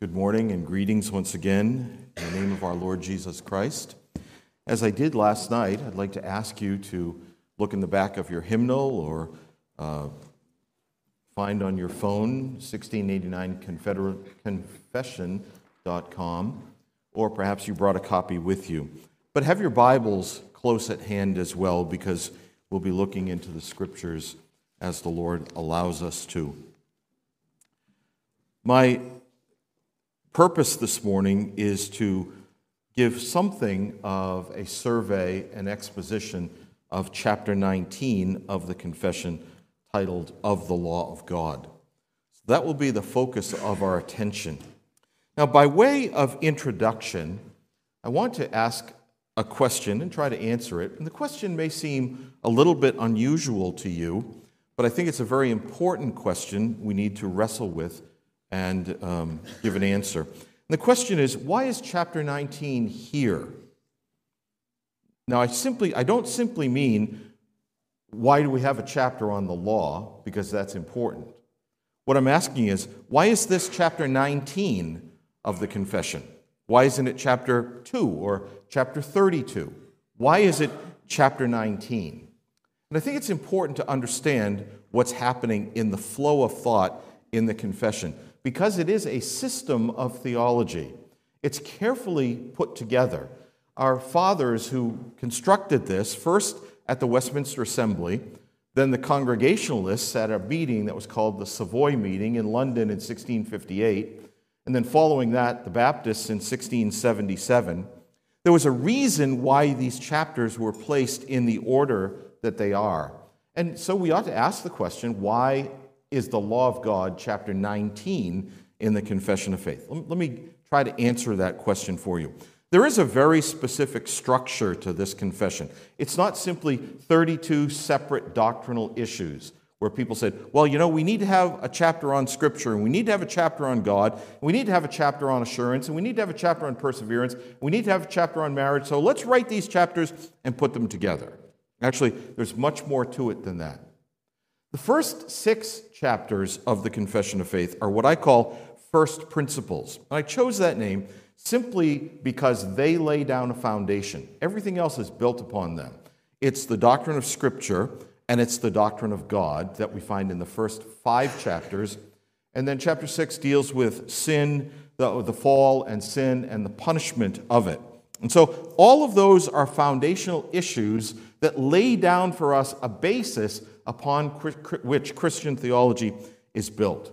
Good morning and greetings once again in the name of our Lord Jesus Christ. As I did last night, I'd like to ask you to look in the back of your hymnal or uh, find on your phone 1689confession.com, or perhaps you brought a copy with you. But have your Bibles close at hand as well because we'll be looking into the scriptures as the Lord allows us to. My purpose this morning is to give something of a survey and exposition of chapter 19 of the confession titled Of the Law of God. So that will be the focus of our attention. Now, by way of introduction, I want to ask a question and try to answer it. And the question may seem a little bit unusual to you, but I think it's a very important question we need to wrestle with and um, give an answer. And the question is why is chapter 19 here? Now, I simply, I don't simply mean why do we have a chapter on the law, because that's important. What I'm asking is why is this chapter 19 of the confession? Why isn't it chapter 2 or chapter 32? Why is it chapter 19? And I think it's important to understand what's happening in the flow of thought in the confession because it is a system of theology. It's carefully put together. Our fathers who constructed this, first at the Westminster Assembly, then the Congregationalists at a meeting that was called the Savoy Meeting in London in 1658, and then following that, the Baptists in 1677. There was a reason why these chapters were placed in the order that they are. And so we ought to ask the question why is the law of God, chapter 19 in the Confession of Faith? Let me try to answer that question for you. There is a very specific structure to this confession. It's not simply 32 separate doctrinal issues where people said, well, you know, we need to have a chapter on Scripture, and we need to have a chapter on God, and we need to have a chapter on assurance, and we need to have a chapter on perseverance, we need to have a chapter on marriage. So let's write these chapters and put them together. Actually, there's much more to it than that. The first six chapters of the Confession of Faith are what I call first principles. And I chose that name simply because they lay down a foundation. Everything else is built upon them. It's the doctrine of Scripture and it's the doctrine of God that we find in the first five chapters. And then chapter six deals with sin, the, the fall, and sin and the punishment of it. And so all of those are foundational issues that lay down for us a basis upon which Christian theology is built.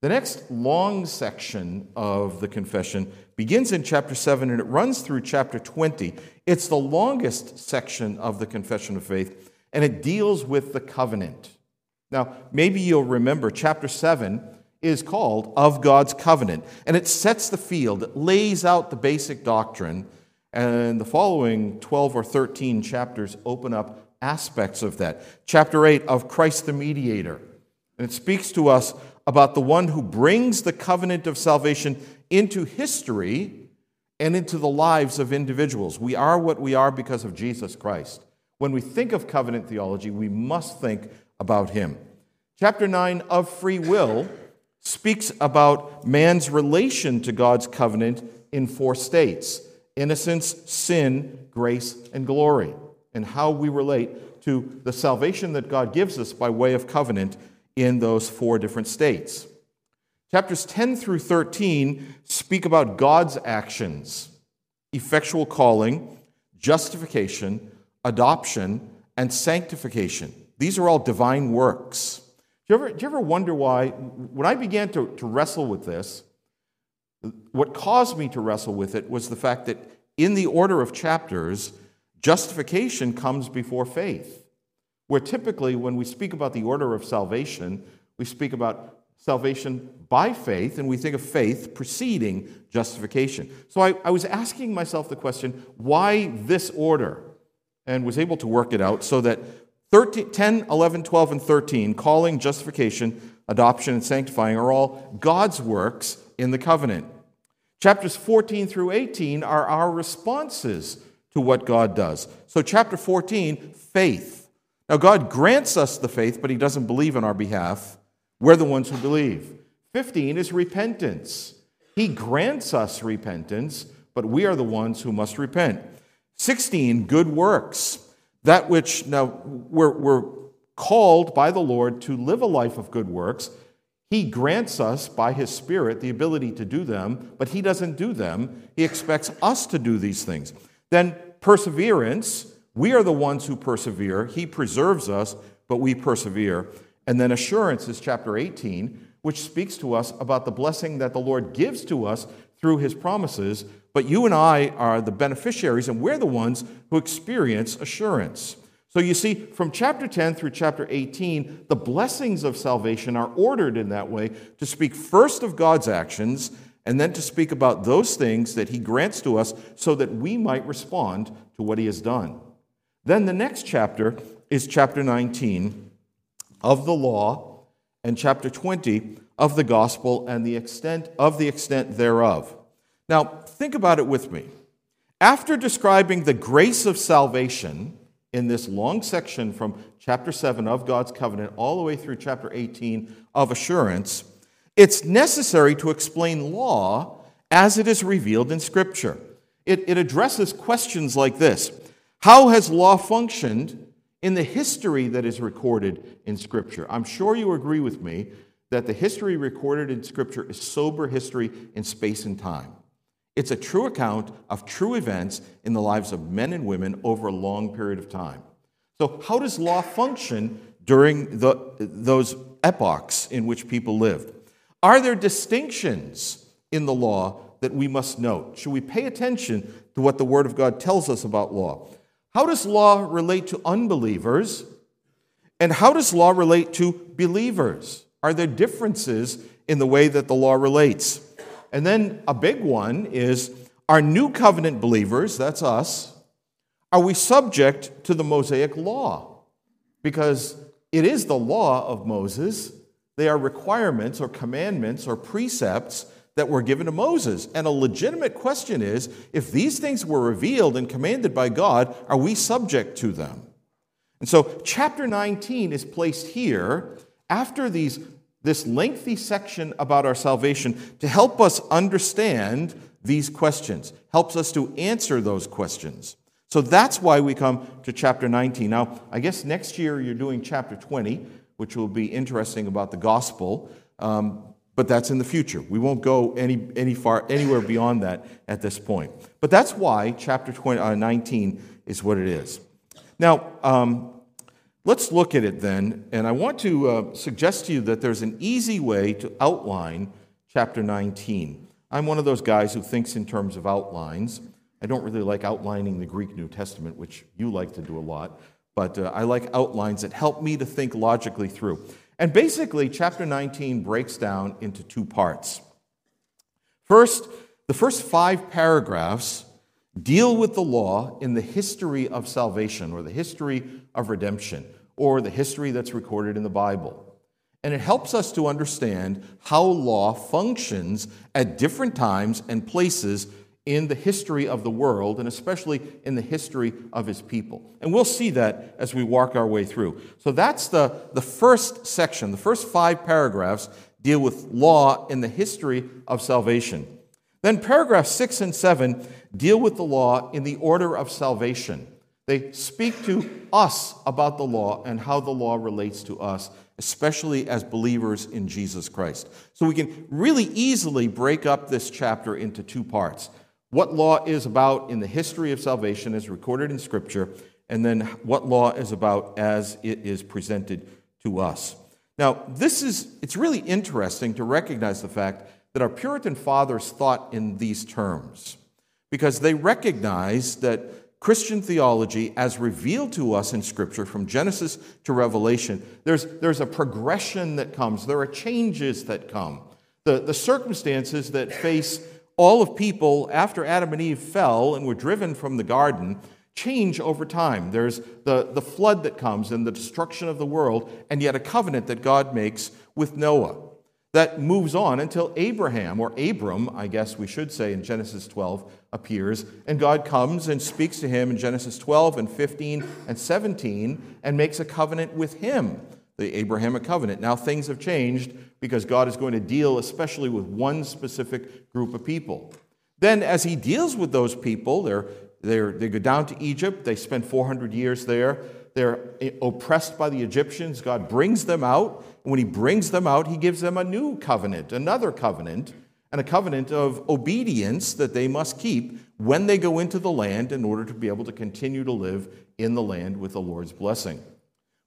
The next long section of the confession begins in chapter 7 and it runs through chapter 20. It's the longest section of the confession of faith and it deals with the covenant. Now, maybe you'll remember chapter 7 is called Of God's Covenant and it sets the field, it lays out the basic doctrine, and the following 12 or 13 chapters open up aspects of that. Chapter 8 of Christ the Mediator. And it speaks to us about the one who brings the covenant of salvation into history and into the lives of individuals. We are what we are because of Jesus Christ. When we think of covenant theology, we must think about him. Chapter 9 of free will speaks about man's relation to God's covenant in four states innocence, sin, grace, and glory and how we relate to the salvation that God gives us by way of covenant in those four different states. Chapters 10 through 13 speak about God's actions effectual calling, justification, adoption, and sanctification. These are all divine works. Do you ever, do you ever wonder why, when I began to, to wrestle with this, what caused me to wrestle with it was the fact that in the order of chapters, Justification comes before faith, where typically when we speak about the order of salvation, we speak about salvation by faith, and we think of faith preceding justification. So I, I, was asking myself the question why this order? And was able to work it out so that 13, 10, 11, 12, and 13, calling, justification, adoption, and sanctifying, are all God's works in the covenant. Chapters 14 through 18 are our responses to what God does. So, chapter 14, faith. Now, God grants us the faith, but He doesn't believe on our behalf. We're the ones who believe. 15 is repentance. He grants us repentance, but we are the ones who must repent. 16, good works. That which, now, we're, we're called by the Lord to live a life of good works. He grants us by His Spirit the ability to do them, but He doesn't do them. He expects us to do these things. Then, perseverance. We are the ones who persevere. He preserves us, but we persevere. And then, assurance is chapter 18, which speaks to us about the blessing that the Lord gives to us through his promises, but you and I are the beneficiaries, and we're the ones who experience assurance. So you see, from chapter 10 through chapter 18, the blessings of salvation are ordered in that way to speak first of God's actions and then to speak about those things that he grants to us so that we might respond to what he has done. Then the next chapter is chapter 19 of the law and chapter 20 of the gospel and the extent of the extent thereof. Now, think about it with me. After describing the grace of salvation in this long section from chapter 7 of God's covenant all the way through chapter 18 of assurance, it's necessary to explain law as it is revealed in Scripture. It, it addresses questions like this How has law functioned in the history that is recorded in Scripture. I'm sure you agree with me that the history recorded in Scripture is sober history in space and time. It's a true account of true events in the lives of men and women over a long period of time. So, how does law function during the, those epochs in which people lived? Are there distinctions in the law that we must note? Should we pay attention to what the Word of God tells us about law? How does law relate to unbelievers? And how does law relate to believers? Are there differences in the way that the law relates? And then a big one is are new covenant believers, that's us, are we subject to the Mosaic law? Because it is the law of Moses. They are requirements or commandments or precepts that were given to Moses. And a legitimate question is if these things were revealed and commanded by God, are we subject to them? And so, chapter 19 is placed here after these, this lengthy section about our salvation to help us understand these questions, helps us to answer those questions. So that's why we come to chapter 19. Now, I guess next year you're doing chapter 20, which will be interesting about the gospel. Um, but that's in the future. We won't go any, any far, anywhere beyond that at this point. But that's why chapter 20, uh, 19 is what it is. Now, um, let's look at it then, and I want to uh, suggest to you that there's an easy way to outline chapter 19. I'm one of those guys who thinks in terms of outlines. I don't really like outlining the Greek New Testament, which you like to do a lot, but uh, I like outlines that help me to think logically through. And basically, chapter 19 breaks down into two parts. First, the first five paragraphs deal with the law in the history of salvation or the history of redemption or the history that's recorded in the Bible. And it helps us to understand how law functions at different times and places in the history of the world, and especially in the history of his people. And we'll see that as we walk our way through. So that's the, the first section. The first five paragraphs deal with law in the history of salvation. Then paragraphs six and seven deal with the law in the order of salvation. They speak to us about the law and how the law relates to us, especially as believers in Jesus Christ. So we can really easily break up this chapter into two parts what law is about in the history of salvation as recorded in Scripture, and then what law is about as it is presented to us. Now, this is, it's really interesting to recognize the fact that our Puritan fathers thought in these terms because they recognized that Christian theology, as revealed to us in Scripture from Genesis to Revelation, there's, there's a progression that comes, there are changes that come. The, the circumstances that face all of people, after Adam and Eve fell and were driven from the garden, change over time. There's the, the flood that comes and the destruction of the world, and yet a covenant that God makes with Noah that moves on until Abraham, or Abram, I guess we should say in Genesis 12, appears, and God comes and speaks to him in Genesis 12 and 15 and 17 and makes a covenant with him, the Abrahamic covenant. Now things have changed because God is going to deal especially with one specific group of people. Then, as he deals with those people, they're, they're, they go down to Egypt, they spend 400 years there. They're oppressed by the Egyptians. God brings them out. And when he brings them out, he gives them a new covenant, another covenant, and a covenant of obedience that they must keep when they go into the land in order to be able to continue to live in the land with the Lord's blessing.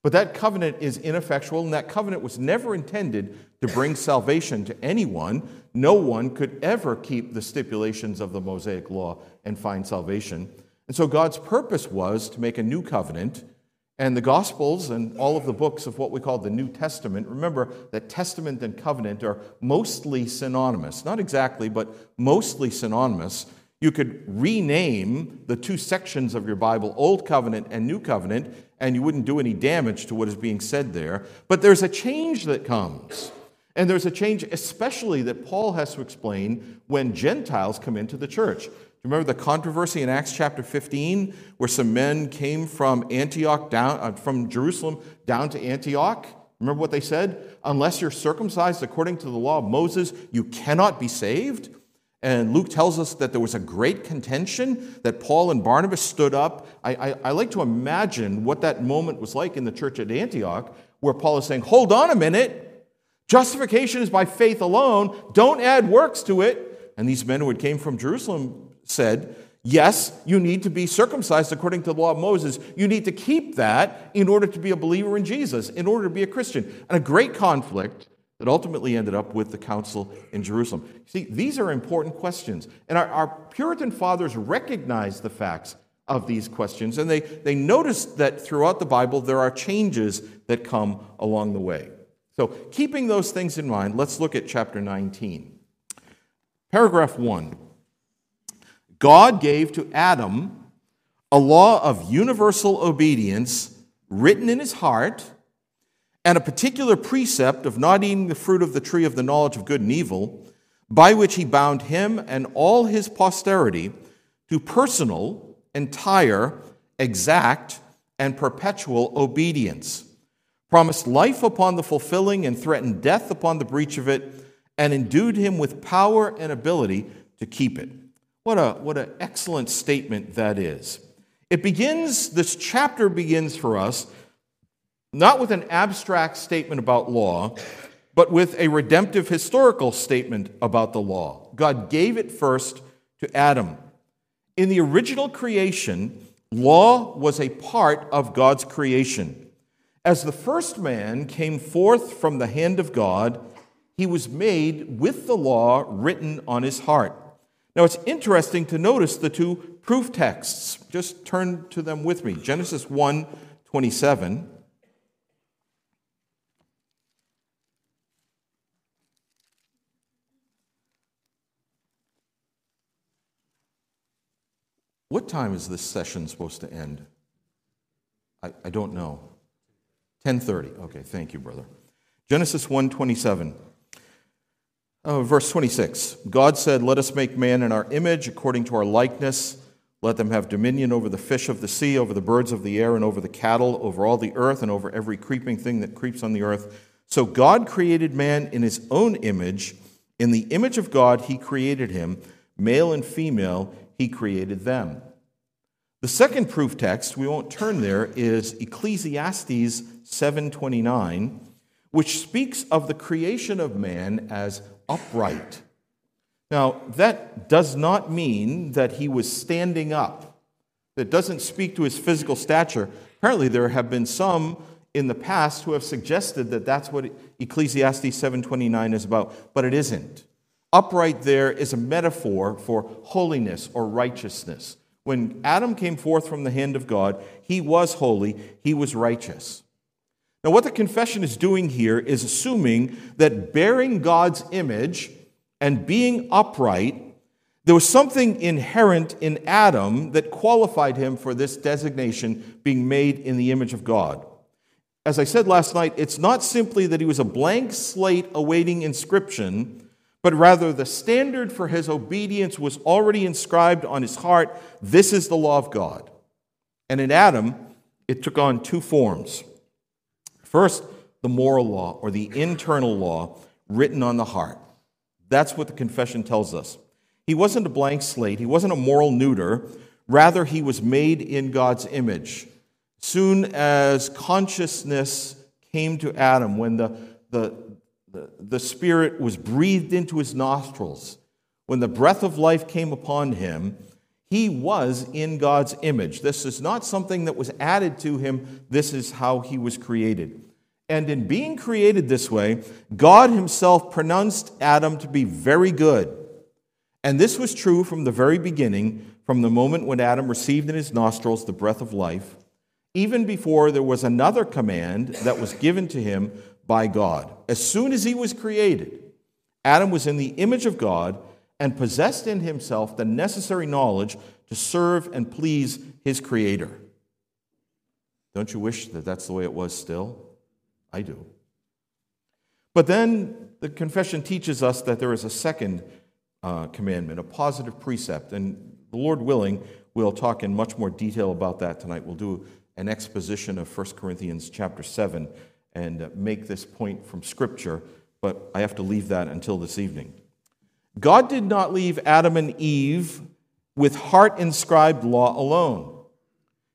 But that covenant is ineffectual, and that covenant was never intended to bring salvation to anyone. No one could ever keep the stipulations of the Mosaic law and find salvation. And so God's purpose was to make a new covenant. And the Gospels and all of the books of what we call the New Testament, remember that testament and covenant are mostly synonymous. Not exactly, but mostly synonymous. You could rename the two sections of your Bible, Old Covenant and New Covenant, and you wouldn't do any damage to what is being said there. But there's a change that comes. And there's a change, especially that Paul has to explain when Gentiles come into the church. Remember the controversy in Acts chapter 15, where some men came from Antioch down, uh, from Jerusalem down to Antioch? Remember what they said? Unless you're circumcised according to the law of Moses, you cannot be saved. And Luke tells us that there was a great contention, that Paul and Barnabas stood up. I, I, I, like to imagine what that moment was like in the church at Antioch, where Paul is saying, Hold on a minute. Justification is by faith alone. Don't add works to it. And these men who had came from Jerusalem said, Yes, you need to be circumcised according to the law of Moses. You need to keep that in order to be a believer in Jesus, in order to be a Christian. And a great conflict that ultimately ended up with the council in Jerusalem. See, these are important questions. And our, our, Puritan fathers recognized the facts of these questions, and they, they noticed that throughout the Bible there are changes that come along the way. So, keeping those things in mind, let's look at chapter 19. Paragraph 1 God gave to Adam a law of universal obedience written in his heart and a particular precept of not eating the fruit of the tree of the knowledge of good and evil, by which he bound him and all his posterity to personal, entire, exact, and perpetual obedience, promised life upon the fulfilling and threatened death upon the breach of it, and endued him with power and ability to keep it. What a what an excellent statement that is. It begins, this chapter begins for us not with an abstract statement about law, but with a redemptive historical statement about the law. God gave it first to Adam. In the original creation, law was a part of God's creation. As the first man came forth from the hand of God, he was made with the law written on his heart. Now it's interesting to notice the two proof texts. Just turn to them with me. Genesis 1 27 What time is this session supposed to end? I, I don't know. 10:30. Okay, thank you, brother. Genesis 1:27. Oh, uh, verse 26. God said, "Let us make man in our image according to our likeness. Let them have dominion over the fish of the sea, over the birds of the air, and over the cattle, over all the earth, and over every creeping thing that creeps on the earth." So God created man in his own image. In the image of God he created him, male and female he created them. The second proof text, we won't turn there, is Ecclesiastes 7:29, which speaks of the creation of man as upright. Now, that does not mean that he was standing up. That doesn't speak to his physical stature. Apparently, there have been some in the past who have suggested that that's what Ecclesiastes 7:29 is about, but it isn't. Upright there is a metaphor for holiness or righteousness. When Adam came forth from the hand of God, he was holy, he was righteous. Now, what the confession is doing here is assuming that bearing God's image and being upright, there was something inherent in Adam that qualified him for this designation, being made in the image of God. As I said last night, it's not simply that he was a blank slate awaiting inscription but rather the standard for his obedience was already inscribed on his heart. This is the law of God. And in Adam, it took on two forms. First, the moral law or the internal law, written on the heart. That's what the confession tells us. He wasn't a blank slate, he wasn't a moral neuter. Rather, he was made in God's image. Soon as consciousness came to Adam, when the, the, the, the Spirit was breathed into his nostrils, when the breath of life came upon him, he was in God's image. This is not something that was added to him, this is how he was created. And in being created this way, God Himself pronounced Adam to be very good. And this was true from the very beginning, from the moment when Adam received in his nostrils the breath of life, even before there was another command that was given to him by God. As soon as he was created, Adam was in the image of God and possessed in himself the necessary knowledge to serve and please his Creator. Don't you wish that that's the way it was still? I do. But then the confession teaches us that there is a second uh, commandment, a positive precept. And the Lord willing, we'll talk in much more detail about that tonight. We'll do an exposition of 1 Corinthians chapter 7 and uh, make this point from Scripture, but I have to leave that until this evening. God did not leave Adam and Eve with heart inscribed law alone.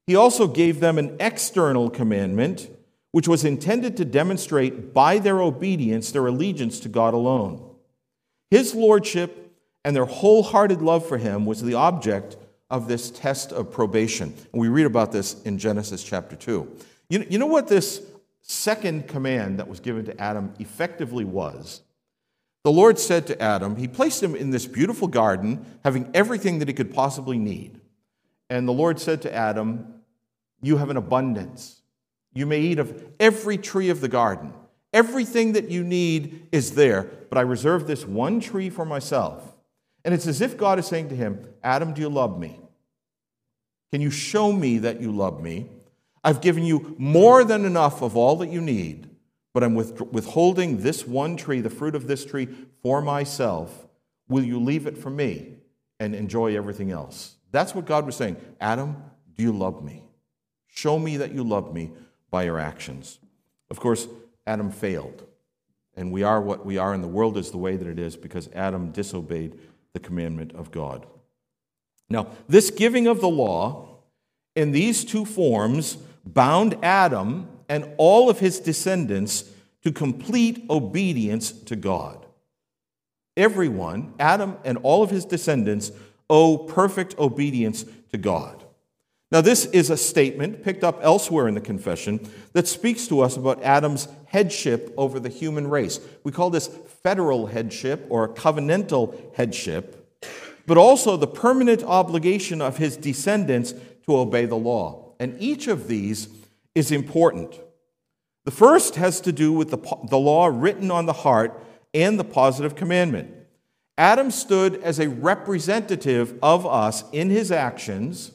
He also gave them an external commandment which was intended to demonstrate by their obedience their allegiance to God alone. His lordship and their wholehearted love for him was the object of this test of probation. And we read about this in Genesis chapter 2. You, you know what this second command that was given to Adam effectively was? The Lord said to Adam, He placed him in this beautiful garden, having everything that he could possibly need. And the Lord said to Adam, You have an abundance. You may eat of every tree of the garden. Everything that you need is there, but I reserve this one tree for myself. And it's as if God is saying to him, Adam, do you love me? Can you show me that you love me? I've given you more than enough of all that you need, but I'm withholding this one tree, the fruit of this tree, for myself. Will you leave it for me and enjoy everything else? That's what God was saying. Adam, do you love me? Show me that you love me by your actions. Of course, Adam failed. And we are what we are, and the world is the way that it is because Adam disobeyed the commandment of God. Now, this giving of the law in these two forms bound Adam and all of his descendants to complete obedience to God. Everyone, Adam and all of his descendants, owe perfect obedience to God. Now, this is a statement picked up elsewhere in the confession that speaks to us about Adam's headship over the human race. We call this federal headship or covenantal headship, but also the permanent obligation of his descendants to obey the law. And each of these is important. The first has to do with the, the law written on the heart and the positive commandment. Adam stood as a representative of us in his actions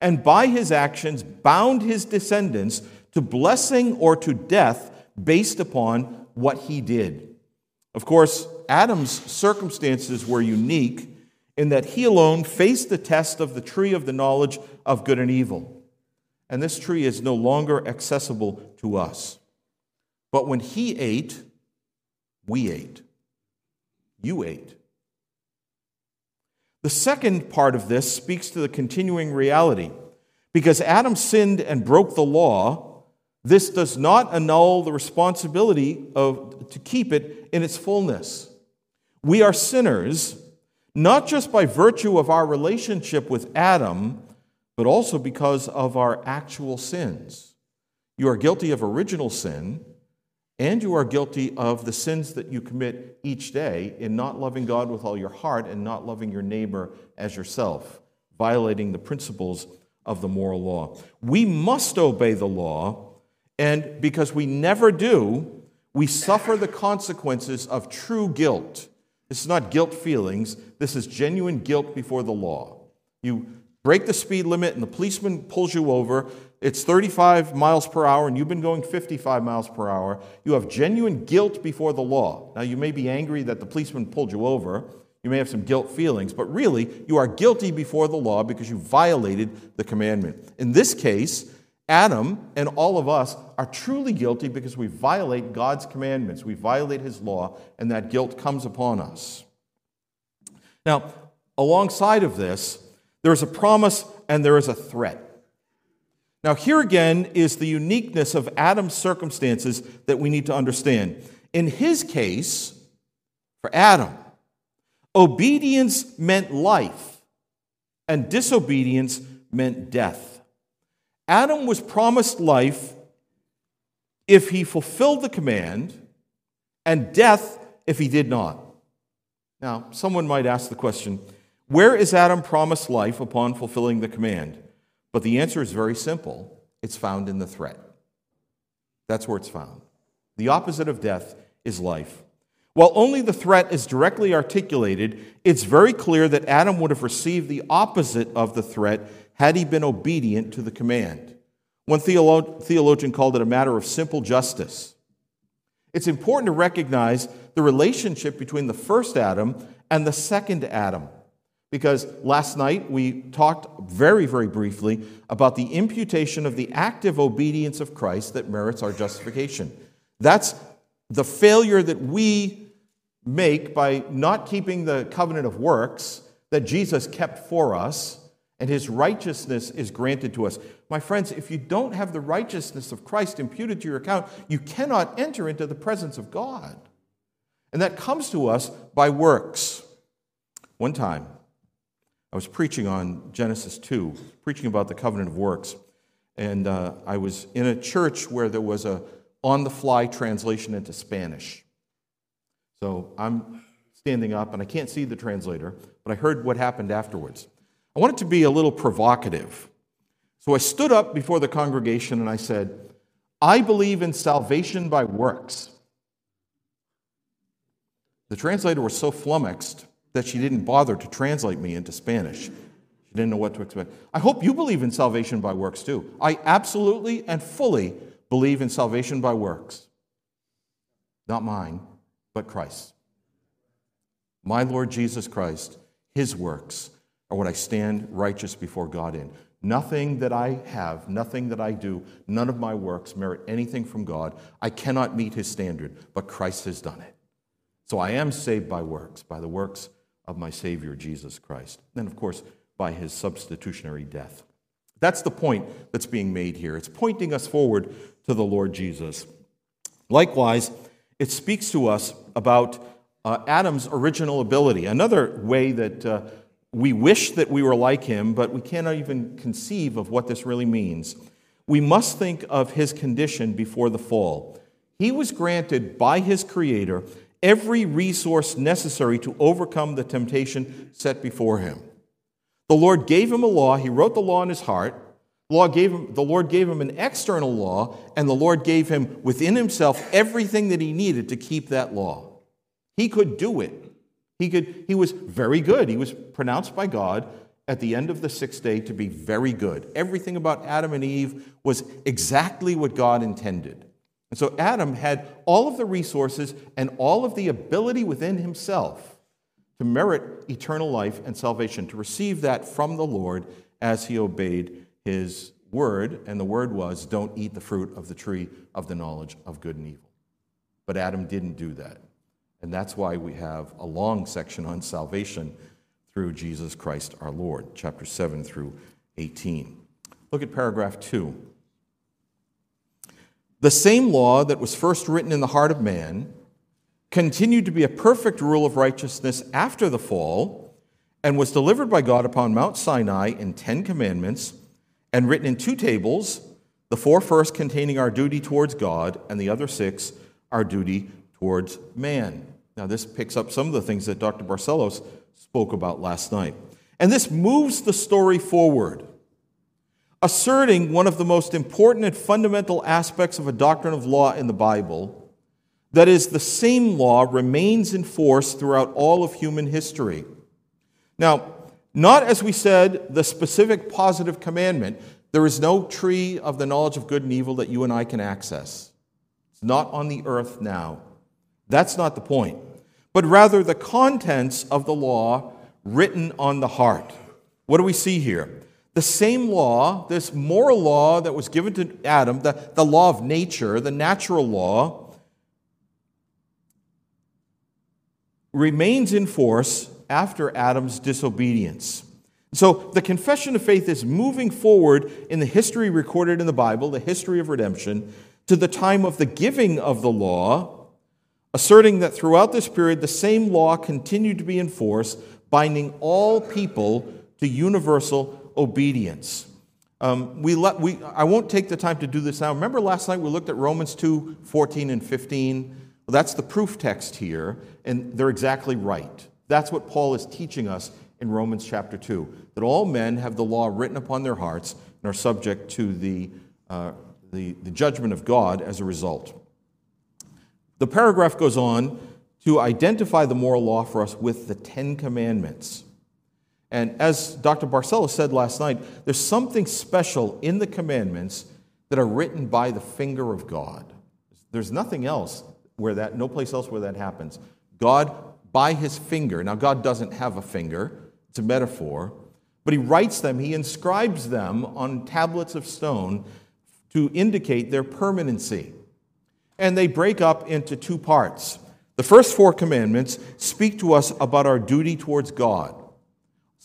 and by his actions bound his descendants to blessing or to death based upon what he did. Of course, Adam's circumstances were unique in that he alone faced the test of the tree of the knowledge of good and evil. And this tree is no longer accessible to us. But when he ate, we ate. You ate. The second part of this speaks to the continuing reality. Because Adam sinned and broke the law, this does not annul the responsibility of, to keep it in its fullness. We are sinners, not just by virtue of our relationship with Adam, but also because of our actual sins. You are guilty of original sin, and you are guilty of the sins that you commit each day in not loving God with all your heart and not loving your neighbor as yourself, violating the principles of the moral law. We must obey the law, and because we never do, we suffer the consequences of true guilt. This is not guilt feelings, this is genuine guilt before the law. You break the speed limit and the policeman pulls you over, it's 35 miles per hour and you've been going 55 miles per hour, you have genuine guilt before the law. Now, you may be angry that the policeman pulled you over. You may have some guilt feelings, but really, you are guilty before the law because you violated the commandment. In this case, Adam and all of us are truly guilty because we violate God's commandments, we violate his law, and that guilt comes upon us. Now, alongside of this, there is a promise and there is a threat. Now, here again is the uniqueness of Adam's circumstances that we need to understand. In his case, for Adam, obedience meant life, and disobedience meant death. Adam was promised life if he fulfilled the command, and death if he did not. Now, someone might ask the question where is Adam promised life upon fulfilling the command? But the answer is very simple it's found in the threat. That's where it's found. The opposite of death is life. While only the threat is directly articulated, it's very clear that Adam would have received the opposite of the threat had he been obedient to the command. One theologian called it a matter of simple justice. It's important to recognize the relationship between the first Adam and the second Adam. Because last night we talked very, very briefly about the imputation of the active obedience of Christ that merits our justification. That's the failure that we make by not keeping the covenant of works that Jesus kept for us, and his righteousness is granted to us. My friends, if you don't have the righteousness of Christ imputed to your account, you cannot enter into the presence of God. And that comes to us by works. One time, I was preaching on Genesis 2, preaching about the covenant of works. And uh, I was in a church where there was a on the fly translation into Spanish. So I'm standing up and I can't see the translator, but I heard what happened afterwards. I wanted to be a little provocative. So I stood up before the congregation and I said, I believe in salvation by works. The translator was so flummoxed that she didn't bother to translate me into Spanish. She didn't know what to expect. I hope you believe in salvation by works too. I absolutely and fully believe in salvation by works. Not mine, but Christ. My Lord Jesus Christ, his works are what I stand righteous before God in. Nothing that I have, nothing that I do, none of my works merit anything from God. I cannot meet his standard, but Christ has done it. So I am saved by works, by the works of my Savior, Jesus Christ. And of course, by his substitutionary death. That's the point that's being made here. It's pointing us forward to the Lord Jesus. Likewise, it speaks to us about uh, Adam's original ability. Another way that uh, we wish that we were like him, but we cannot even conceive of what this really means. We must think of his condition before the fall. He was granted by his Creator every resource necessary to overcome the temptation set before him. The Lord gave him a law, he wrote the law in his heart. The, law gave him, the Lord gave him an external law, and the Lord gave him within himself everything that he needed to keep that law. He could do it. He, could, he was very good. He was pronounced by God at the end of the sixth day to be very good. Everything about Adam and Eve was exactly what God intended. And so Adam had all of the resources and all of the ability within himself to merit eternal life and salvation, to receive that from the Lord as he obeyed his word. And the word was, Don't eat the fruit of the tree of the knowledge of good and evil. But Adam didn't do that. And that's why we have a long section on salvation through Jesus Christ our Lord, chapter 7 through 18. Look at paragraph 2. The same law that was first written in the heart of man continued to be a perfect rule of righteousness after the fall and was delivered by God upon Mount Sinai in Ten Commandments and written in two tables, the four first containing our duty towards God, and the other six our duty towards man. Now, this picks up some of the things that Dr. Barcellos spoke about last night. And this moves the story forward, asserting one of the most important and fundamental aspects of a doctrine of law in the Bible that is, the same law remains in force throughout all of human history. Now, not as we said, the specific positive commandment. There is no tree of the knowledge of good and evil that you and I can access. It's not on the earth now. That's not the point but rather the contents of the law written on the heart. What do we see here? The same law, this moral law that was given to Adam, the, the law of nature, the natural law, remains in force after Adam's disobedience. So the confession of faith is moving forward in the history recorded in the Bible, the history of redemption, to the time of the giving of the law, asserting that throughout this period the same law continued to be in force, binding all people to universal obedience. Um, we let, we, I won't take the time to do this now. Remember last night we looked at Romans 2 14 and 15? Well, that's the proof text here, and they're exactly right. That's what Paul is teaching us in Romans chapter 2 that all men have the law written upon their hearts and are subject to the, uh, the, the judgment of God as a result. The paragraph goes on to identify the moral law for us with the Ten Commandments. And as Dr. Barcellos said last night, there's something special in the commandments that are written by the finger of God. There's nothing else where that, no place else where that happens. God, by his finger, now God doesn't have a finger, it's a metaphor, but he writes them, he inscribes them on tablets of stone to indicate their permanency. And they break up into two parts. The first four commandments speak to us about our duty towards God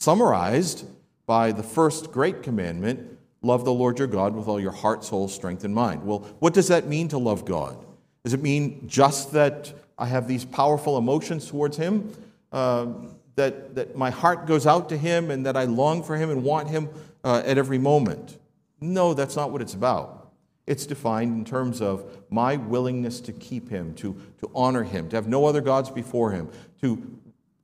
summarized by the first great commandment love the Lord your God with all your heart, soul, strength, and mind. Well, what does that mean to love God? Does it mean just that I have these powerful emotions towards Him? Uh, that, that my heart goes out to Him and that I long for Him and want Him uh, at every moment? No, that's not what it's about. It's defined in terms of my willingness to keep Him, to, to honor Him, to have no other gods before Him, to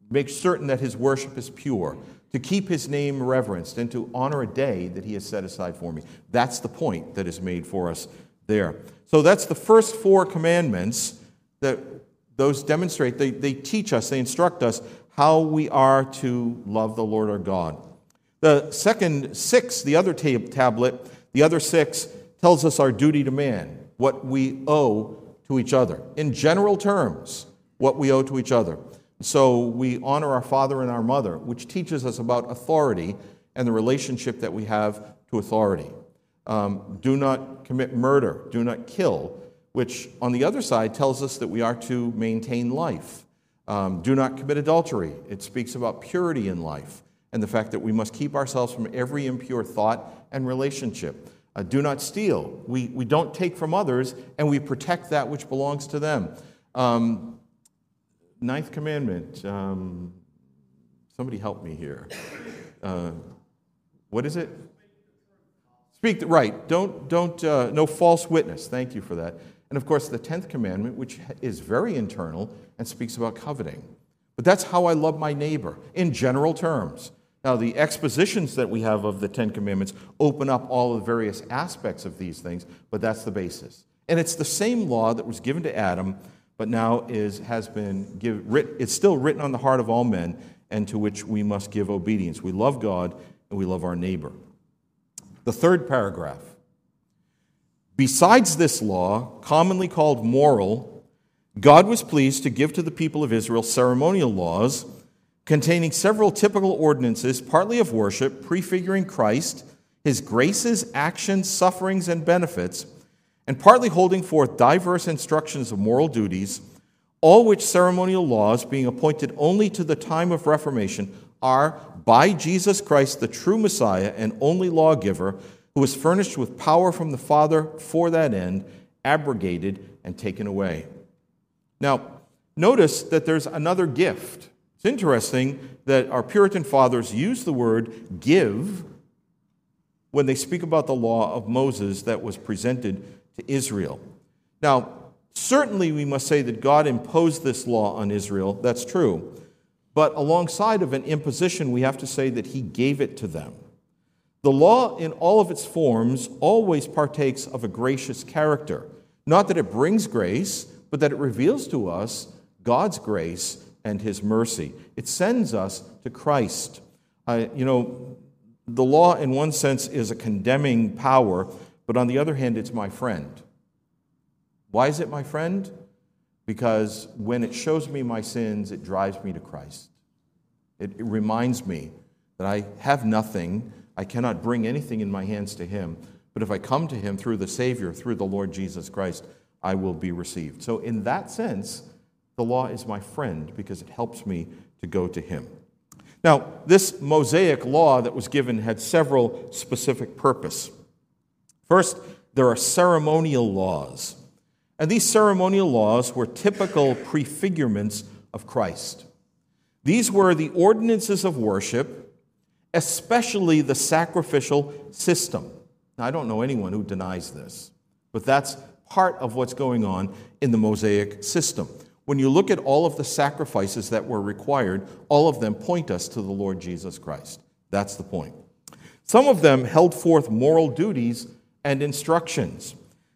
make certain that His worship is pure, to keep his name reverenced, and to honor a day that he has set aside for me. That's the point that is made for us there. So that's the first four commandments that those demonstrate. They, they teach us, they instruct us how we are to love the Lord our God. The second six, the other tab- tablet, the other six, tells us our duty to man, what we owe to each other. In general terms, what we owe to each other. So we honor our father and our mother, which teaches us about authority and the relationship that we have to authority. Um, do not commit murder, do not kill, which on the other side tells us that we are to maintain life. Um, do not commit adultery. It speaks about purity in life and the fact that we must keep ourselves from every impure thought and relationship. Uh, do not steal. We, we don't take from others and we protect that which belongs to them. Um, ninth commandment. Um, somebody help me here. Uh, what is it? Speak the, right. Don't don't uh, no false witness. Thank you for that. And of course, the tenth commandment, which is very internal and speaks about coveting. But that's how I love my neighbor in general terms. Now, the expositions that we have of the Ten Commandments open up all the various aspects of these things, but that's the basis. And it's the same law that was given to Adam but now is, has been give, writ, it's still written on the heart of all men, and to which we must give obedience. We love God and we love our neighbor. The third paragraph. Besides this law, commonly called moral, God was pleased to give to the people of Israel ceremonial laws containing several typical ordinances, partly of worship, prefiguring Christ, his graces, actions, sufferings, and benefits and partly holding forth diverse instructions of moral duties, all which ceremonial laws, being appointed only to the time of Reformation, are by Jesus Christ, the true Messiah and only lawgiver, who was furnished with power from the Father for that end, abrogated and taken away. Now, notice that there's another gift. It's interesting that our Puritan fathers use the word give when they speak about the law of Moses that was presented to Israel. Now, certainly we must say that God imposed this law on Israel. That's true. But alongside of an imposition, we have to say that he gave it to them. The law, in all of its forms, always partakes of a gracious character. Not that it brings grace, but that it reveals to us God's grace and his mercy. It sends us to Christ. Uh, you know, the law, in one sense, is a condemning power, but on the other hand, it's my friend. Why is it my friend? Because when it shows me my sins, it drives me to Christ. It, it reminds me that I have nothing I cannot bring anything in my hands to him. But if I come to him through the Savior, through the Lord Jesus Christ, I will be received. So, in that sense, the law is my friend because it helps me to go to him. Now, this Mosaic law that was given had several specific purpose. First, there are ceremonial laws. And these ceremonial laws were typical prefigurements of Christ. These were the ordinances of worship, especially the sacrificial system. Now, I don't know anyone who denies this, but that's part of what's going on in the Mosaic system. When you look at all of the sacrifices that were required, all of them point us to the Lord Jesus Christ. That's the point. Some of them held forth moral duties and instructions.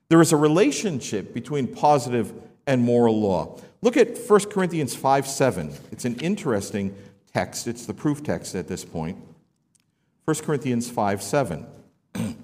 There is a relationship between positive and moral law. Look at 1 Corinthians 5 7. It's an interesting text, it's the proof text at this point. 1 Corinthians 5 7.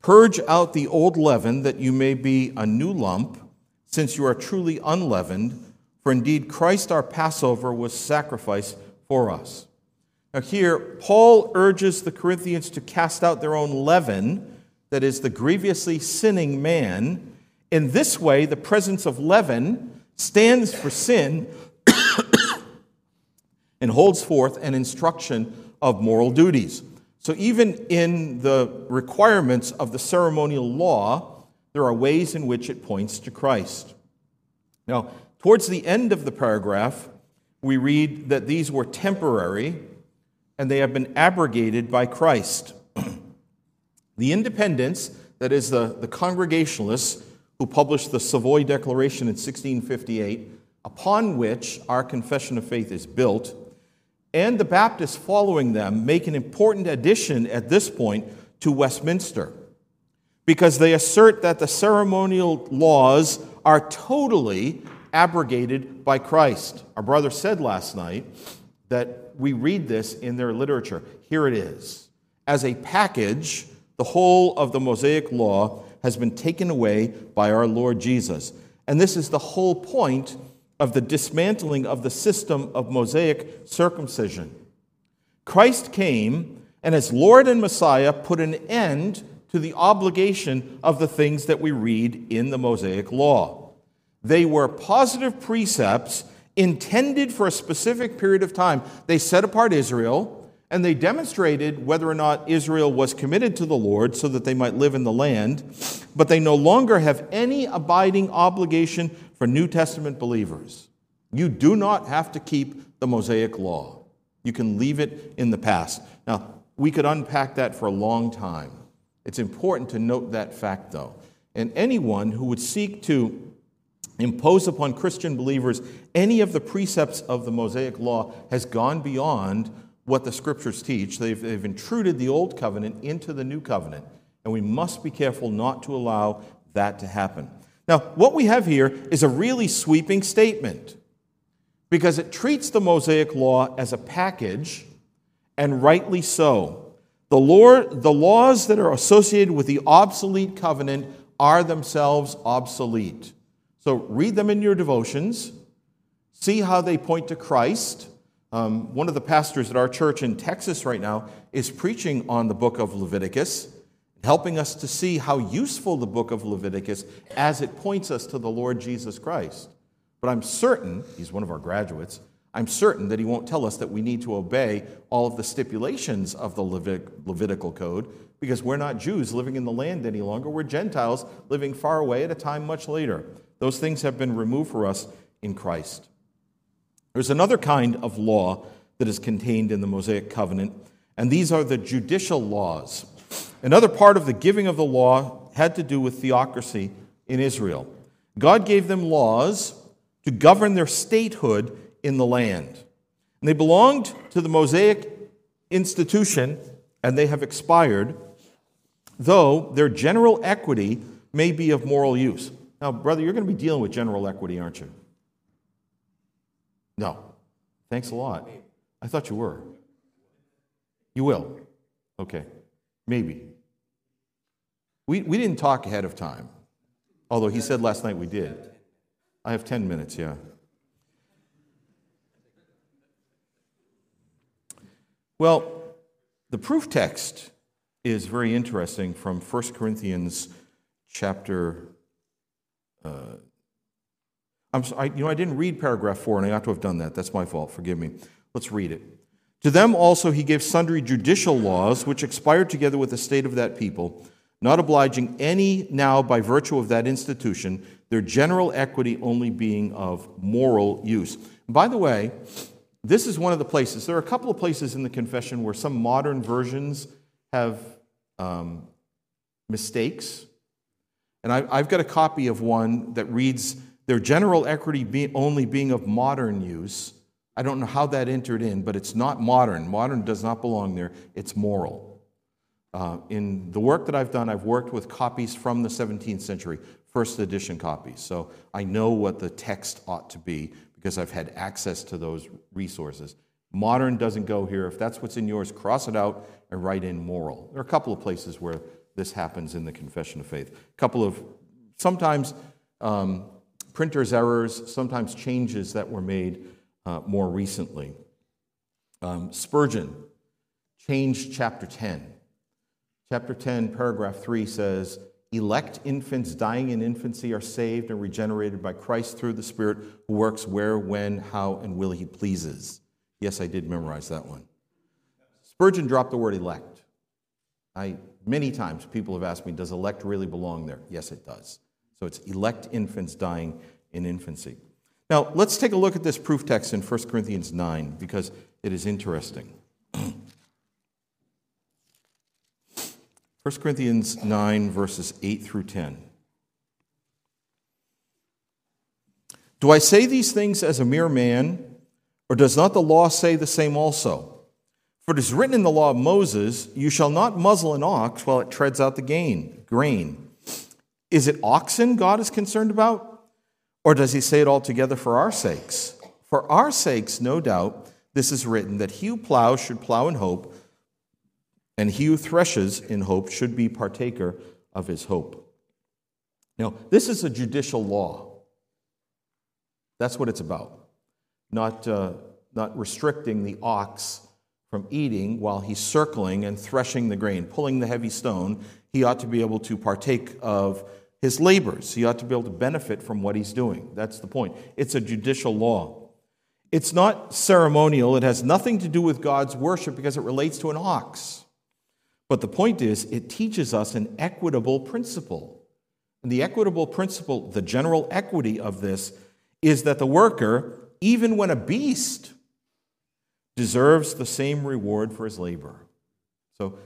Purge out the old leaven that you may be a new lump, since you are truly unleavened. For indeed, Christ our Passover was sacrificed for us. Now, here, Paul urges the Corinthians to cast out their own leaven, that is, the grievously sinning man. In this way, the presence of leaven stands for sin and holds forth an instruction of moral duties. So, even in the requirements of the ceremonial law, there are ways in which it points to Christ. Now, towards the end of the paragraph, we read that these were temporary and they have been abrogated by Christ. the independents, that is, the, the Congregationalists who published the Savoy Declaration in 1658, upon which our confession of faith is built, and the Baptists following them make an important addition at this point to Westminster because they assert that the ceremonial laws are totally abrogated by Christ. Our brother said last night that we read this in their literature. Here it is. As a package, the whole of the Mosaic law has been taken away by our Lord Jesus. And this is the whole point of the dismantling of the system of Mosaic circumcision. Christ came and, as Lord and Messiah, put an end to the obligation of the things that we read in the Mosaic law. They were positive precepts intended for a specific period of time. They set apart Israel and they demonstrated whether or not Israel was committed to the Lord so that they might live in the land, but they no longer have any abiding obligation for New Testament believers. You do not have to keep the Mosaic law. You can leave it in the past. Now, we could unpack that for a long time. It's important to note that fact, though. And anyone who would seek to impose upon Christian believers any of the precepts of the Mosaic law has gone beyond what the scriptures teach. They've, they've intruded the old covenant into the new covenant, and we must be careful not to allow that to happen. Now, what we have here is a really sweeping statement because it treats the Mosaic law as a package, and rightly so. The, Lord, the laws that are associated with the obsolete covenant are themselves obsolete. So read them in your devotions, see how they point to Christ um, one of the pastors at our church in Texas right now is preaching on the book of Leviticus, helping us to see how useful the book of Leviticus as it points us to the Lord Jesus Christ. But I'm certain, he's one of our graduates, I'm certain that he won't tell us that we need to obey all of the stipulations of the Levit- Levitical code because we're not Jews living in the land any longer. We're Gentiles living far away at a time much later. Those things have been removed for us in Christ. There's another kind of law that is contained in the Mosaic covenant, and these are the judicial laws. Another part of the giving of the law had to do with theocracy in Israel. God gave them laws to govern their statehood in the land. And they belonged to the Mosaic institution, and they have expired, though their general equity may be of moral use. Now, brother, you're going to be dealing with general equity, aren't you? No. Thanks a lot. I thought you were. You will. Okay. Maybe. We, we didn't talk ahead of time, although he said last night we did. I have 10 minutes, yeah. Well, the proof text is very interesting from 1 Corinthians chapter. Uh, I'm sorry, you know, I didn't read paragraph four, and I ought to have done that. That's my fault. Forgive me. Let's read it. To them also he gave sundry judicial laws, which expired together with the state of that people, not obliging any now by virtue of that institution, their general equity only being of moral use. By the way, this is one of the places, there are a couple of places in the confession where some modern versions have um, mistakes. And I, have got a copy of one that reads, their general equity be only being of modern use. I don't know how that entered in, but it's not modern. Modern does not belong there, it's moral. Uh, in the work that I've done, I've worked with copies from the 17th century, first edition copies. So I know what the text ought to be because I've had access to those resources. Modern doesn't go here. If that's what's in yours, cross it out and write in moral. There are a couple of places where this happens in the Confession of Faith. A couple of, sometimes um, printer's errors, sometimes changes that were made uh, more recently. Um, Spurgeon changed chapter 10. Chapter 10, paragraph 3 says, Elect infants dying in infancy are saved and regenerated by Christ through the Spirit who works where, when, how, and will he pleases. Yes, I did memorize that one. Spurgeon dropped the word elect. I, many times people have asked me, does elect really belong there? Yes, it does. So it's elect infants dying in infancy. Now, let's take a look at this proof text in 1 Corinthians 9 because it is interesting. 1 Corinthians 9, verses 8 through 10. Do I say these things as a mere man, or does not the law say the same also? For it is written in the law of Moses, You shall not muzzle an ox while it treads out the gain, grain. Is it oxen God is concerned about? Or does he say it altogether for our sakes? For our sakes, no doubt, this is written that he who plows should plow in hope and he who threshes in hope should be partaker of his hope. Now, this is a judicial law. That's what it's about. Not, uh, not restricting the ox from eating while he's circling and threshing the grain, pulling the heavy stone. He ought to be able to partake of his labors. He ought to be able to benefit from what he's doing. That's the point. It's a judicial law. It's not ceremonial. It has nothing to do with God's worship because it relates to an ox. But the point is, it teaches us an equitable principle. And the equitable principle, the general equity of this, is that the worker, even when a beast, deserves the same reward for his labor. So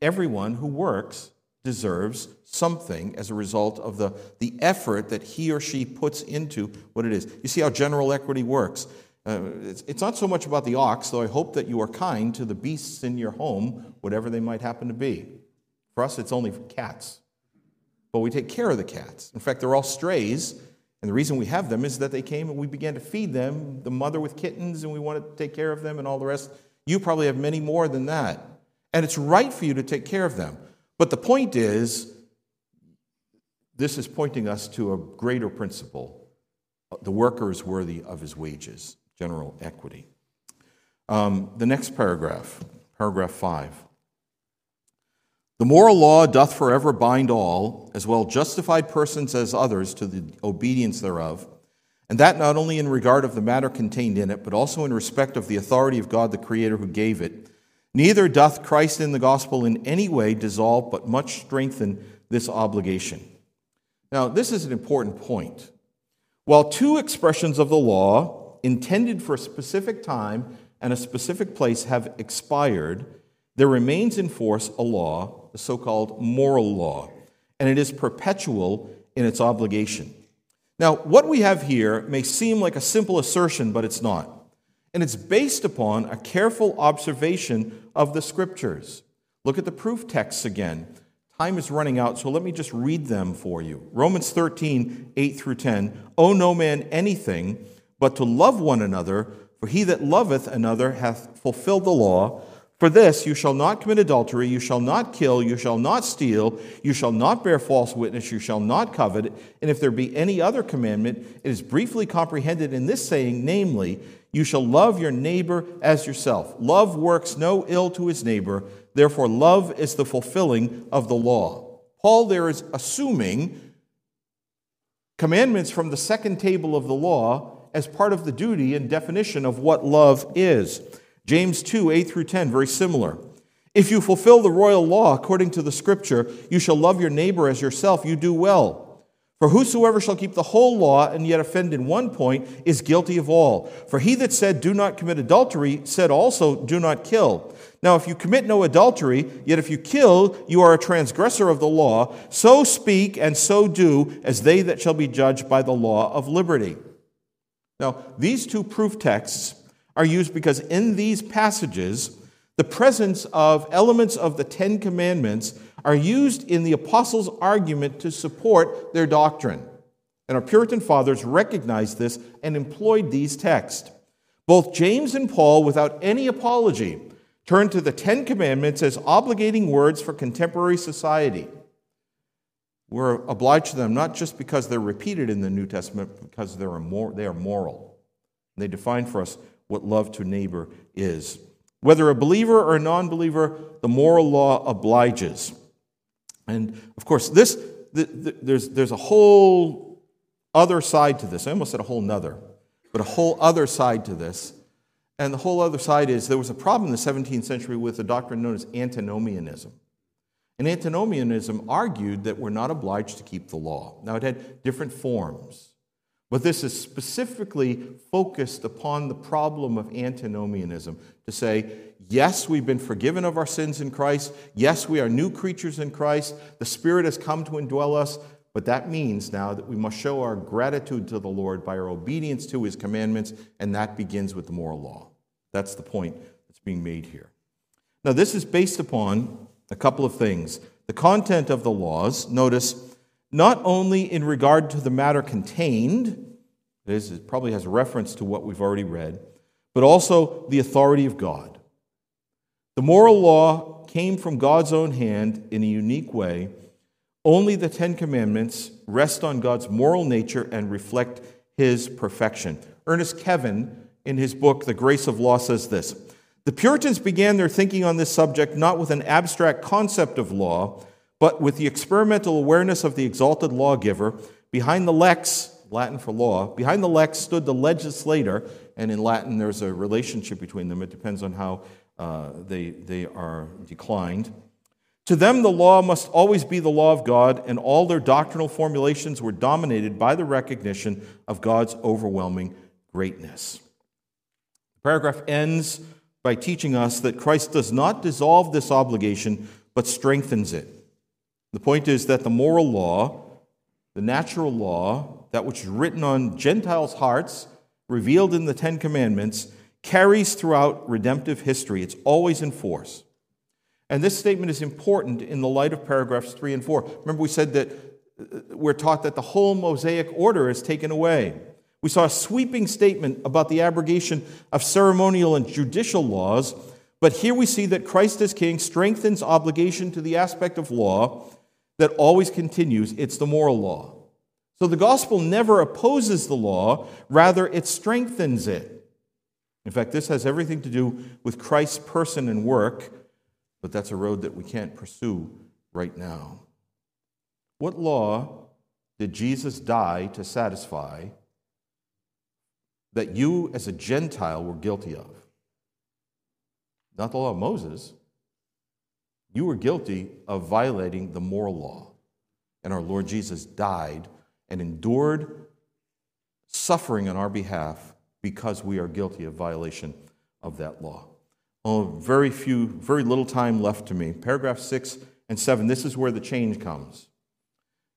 everyone who works deserves something as a result of the, the effort that he or she puts into what it is. You see how general equity works. Uh, it's, it's not so much about the ox, though I hope that you are kind to the beasts in your home, whatever they might happen to be. For us, it's only cats. But we take care of the cats. In fact, they're all strays, and the reason we have them is that they came and we began to feed them, the mother with kittens, and we wanted to take care of them and all the rest. You probably have many more than that. And it's right for you to take care of them. But the point is, this is pointing us to a greater principle the worker is worthy of his wages general equity. Um, the next paragraph, paragraph 5. The moral law doth forever bind all, as well justified persons as others, to the obedience thereof, and that not only in regard of the matter contained in it, but also in respect of the authority of God the Creator who gave it. Neither doth Christ in the gospel in any way dissolve, but much strengthen this obligation. Now, this is an important point. While two expressions of the law, intended for a specific time and a specific place have expired, there remains in force a law, the so called moral law, and it is perpetual in its obligation. Now, what we have here may seem like a simple assertion, but it's not. And it's based upon a careful observation of the scriptures. Look at the proof texts again. Time is running out, so let me just read them for you. Romans 13, 8 through 10. Owe no man anything but to love one another, for he that loveth another hath fulfilled the law. For this, you shall not commit adultery, you shall not kill, you shall not steal, you shall not bear false witness, you shall not covet. And if there be any other commandment, it is briefly comprehended in this saying, namely, you shall love your neighbor as yourself. Love works no ill to his neighbor, therefore, love is the fulfilling of the law. Paul there is assuming commandments from the second table of the law as part of the duty and definition of what love is. James 2 8 through 10, very similar. If you fulfill the royal law according to the scripture, you shall love your neighbor as yourself, you do well. For whosoever shall keep the whole law and yet offend in one point is guilty of all. For he that said, Do not commit adultery, said also, Do not kill. Now, if you commit no adultery, yet if you kill, you are a transgressor of the law. So speak and so do as they that shall be judged by the law of liberty. Now, these two proof texts are used because in these passages, the presence of elements of the Ten Commandments are used in the apostles' argument to support their doctrine. And our Puritan fathers recognized this and employed these texts. Both James and Paul, without any apology, turned to the Ten Commandments as obligating words for contemporary society. We're obliged to them not just because they're repeated in the New Testament, but because they're they are moral. They define for us what love to neighbor is. Whether a believer or a non believer, the moral law obliges. And of course, this, the, the, there's, there's a whole other side to this. I almost said a whole nother, but a whole other side to this. And the whole other side is there was a problem in the 17th century with a doctrine known as antinomianism. And antinomianism argued that we're not obliged to keep the law. Now, it had different forms. But this is specifically focused upon the problem of antinomianism to say, yes, we've been forgiven of our sins in Christ. Yes, we are new creatures in Christ. The Spirit has come to indwell us. But that means now that we must show our gratitude to the Lord by our obedience to His commandments, and that begins with the moral law. That's the point that's being made here. Now, this is based upon a couple of things. The content of the laws, notice, not only in regard to the matter contained, this probably has reference to what we've already read, but also the authority of God. The moral law came from God's own hand in a unique way. Only the Ten Commandments rest on God's moral nature and reflect his perfection. Ernest Kevan, in his book, The Grace of Law, says this The Puritans began their thinking on this subject not with an abstract concept of law but with the experimental awareness of the exalted lawgiver, behind the lex, Latin for law, behind the lex stood the legislator, and in Latin there's a relationship between them. It depends on how uh, they, they are declined. To them, the law must always be the law of God, and all their doctrinal formulations were dominated by the recognition of God's overwhelming greatness. The paragraph ends by teaching us that Christ does not dissolve this obligation, but strengthens it. The point is that the moral law, the natural law, that which is written on Gentiles' hearts, revealed in the Ten Commandments, carries throughout redemptive history. It's always in force. And this statement is important in the light of paragraphs 3 and 4. Remember, we said that uh, we're taught that the whole Mosaic order is taken away. We saw a sweeping statement about the abrogation of ceremonial and judicial laws, but here we see that Christ as King strengthens obligation to the aspect of law that always continues it's the moral law. So the gospel never opposes the law, rather, it strengthens it. In fact, this has everything to do with Christ's person and work, but that's a road that we can't pursue right now. What law did Jesus die to satisfy that you as a Gentile were guilty of? Not the law of Moses, you were guilty of violating the moral law. And our Lord Jesus died and endured suffering on our behalf because we are guilty of violation of that law. Oh, very few, very little time left to me. Paragraph six and seven, this is where the change comes.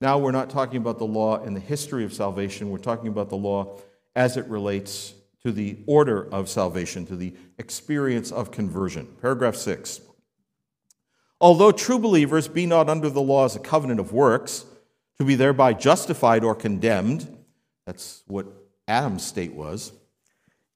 Now we're not talking about the law and the history of salvation, we're talking about the law as it relates to the order of salvation, to the experience of conversion. Paragraph six. Although true believers be not under the law as a covenant of works, to be thereby justified or condemned, that's what Adam's state was,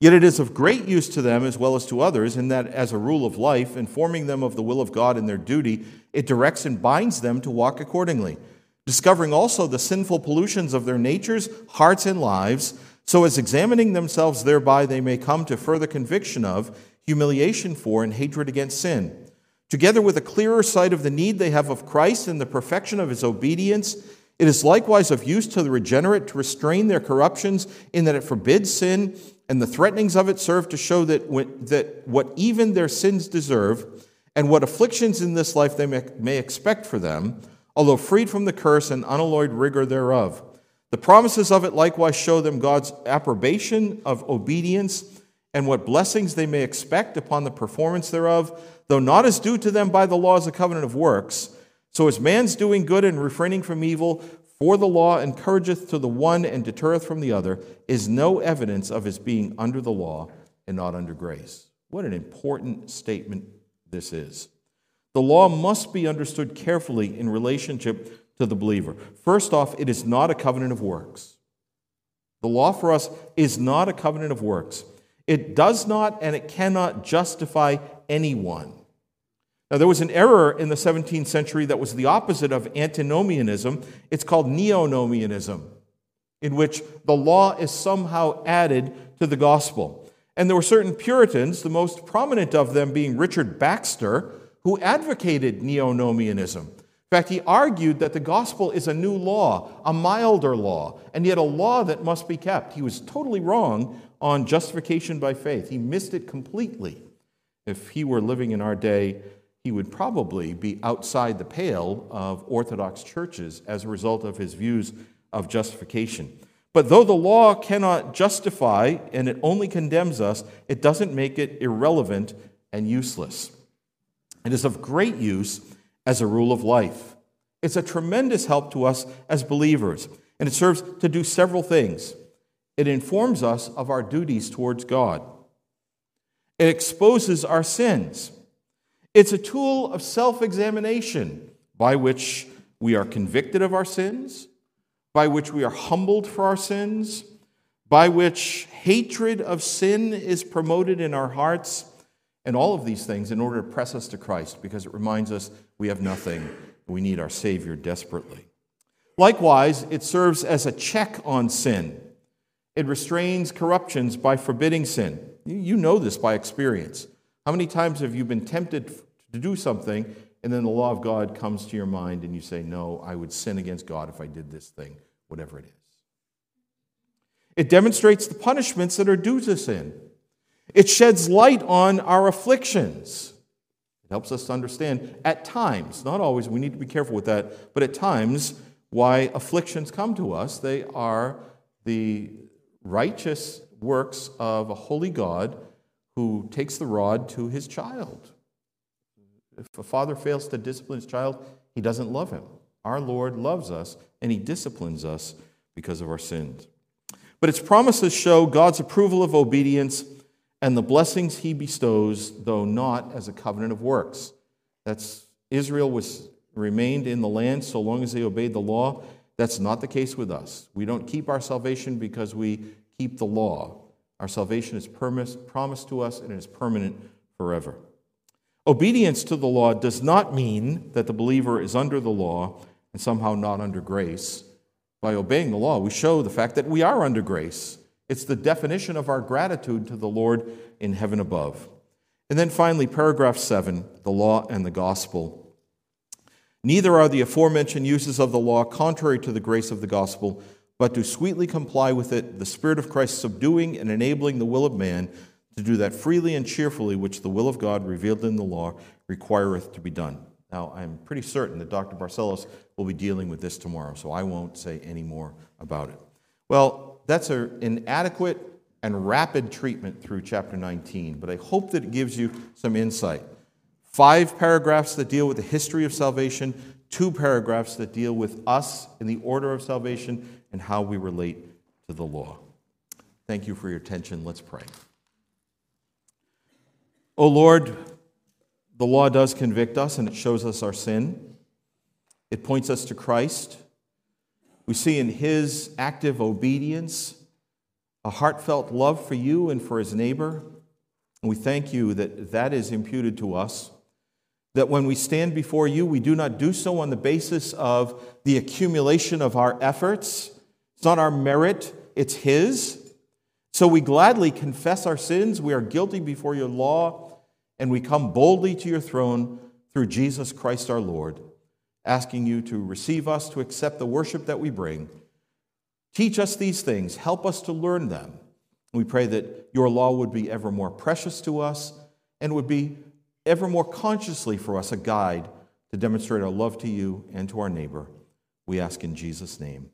Yet it is of great use to them as well as to others, in that, as a rule of life, informing them of the will of God and their duty, it directs and binds them to walk accordingly, discovering also the sinful pollutions of their natures, hearts, and lives, so as examining themselves thereby they may come to further conviction of, humiliation for, and hatred against sin. Together with a clearer sight of the need they have of Christ and the perfection of his obedience, it is likewise of use to the regenerate to restrain their corruptions in that it forbids sin and the threatenings of it serve to show that, that what even their sins deserve, and what afflictions in this life they may, may expect for them, although freed from the curse and unalloyed rigor thereof. The promises of it likewise show them God's approbation of obedience and what blessings they may expect upon the performance thereof, though not as due to them by the laws of covenant of works. So as man's doing good and refraining from evil, for the law encourageth to the one and deterreth from the other, is no evidence of his being under the law and not under grace. What an important statement this is. The law must be understood carefully in relationship to the believer. First off, it is not a covenant of works. The law for us is not a covenant of works. It does not and it cannot justify anyone. Now, there was an error in the 17th century that was the opposite of antinomianism. It's called neonomianism, in which the law is somehow added to the gospel. And there were certain Puritans, the most prominent of them being Richard Baxter, who advocated neonomianism. In fact, he argued that the gospel is a new law, a milder law, and yet a law that must be kept. He was totally wrong on justification by faith. He missed it completely. If he were living in our day, he would probably be outside the pale of Orthodox churches as a result of his views of justification. But though the law cannot justify and it only condemns us, it doesn't make it irrelevant and useless. It is of great use as a rule of life. It's a tremendous help to us as believers, and it serves to do several things. It informs us of our duties towards God, it exposes our sins. It's a tool of self examination by which we are convicted of our sins, by which we are humbled for our sins, by which hatred of sin is promoted in our hearts, and all of these things in order to press us to Christ because it reminds us we have nothing. We need our Savior desperately. Likewise, it serves as a check on sin. It restrains corruptions by forbidding sin. You know this by experience. How many times have you been tempted to do something, and then the law of God comes to your mind, and you say, No, I would sin against God if I did this thing, whatever it is? It demonstrates the punishments that are due to sin. It sheds light on our afflictions. It helps us to understand at times, not always, we need to be careful with that, but at times, why afflictions come to us. They are the righteous works of a holy God who takes the rod to his child. If a father fails to discipline his child, he doesn't love him. Our Lord loves us, and he disciplines us because of our sins. But its promises show God's approval of obedience and the blessings he bestows, though not as a covenant of works. That's Israel was remained in the land so long as they obeyed the law. That's not the case with us. We don't keep our salvation because we keep the law. Our salvation is promised to us and it is permanent forever. Obedience to the law does not mean that the believer is under the law and somehow not under grace. By obeying the law, we show the fact that we are under grace. It's the definition of our gratitude to the Lord in heaven above. And then finally, paragraph seven the law and the gospel. Neither are the aforementioned uses of the law contrary to the grace of the gospel, but to sweetly comply with it, the Spirit of Christ subduing and enabling the will of man to do that freely and cheerfully, which the will of God revealed in the law requireth to be done. Now, I'm pretty certain that Dr. Barcellos will be dealing with this tomorrow, so I won't say any more about it. Well, that's an adequate and rapid treatment through chapter 19, but I hope that it gives you some insight. Five paragraphs that deal with the history of salvation, two paragraphs that deal with us in the order of salvation, and how we relate to the law. Thank you for your attention. Let's pray. O oh Lord, the law does convict us and it shows us our sin. It points us to Christ. We see in his active obedience a heartfelt love for you and for his neighbor. And we thank you that that is imputed to us. That when we stand before you, we do not do so on the basis of the accumulation of our efforts. It's not our merit, it's His. So we gladly confess our sins. We are guilty before your law, and we come boldly to your throne through Jesus Christ our Lord, asking you to receive us, to accept the worship that we bring. Teach us these things, help us to learn them. We pray that your law would be ever more precious to us and would be ever more consciously for us a guide to demonstrate our love to you and to our neighbor. We ask in Jesus' name.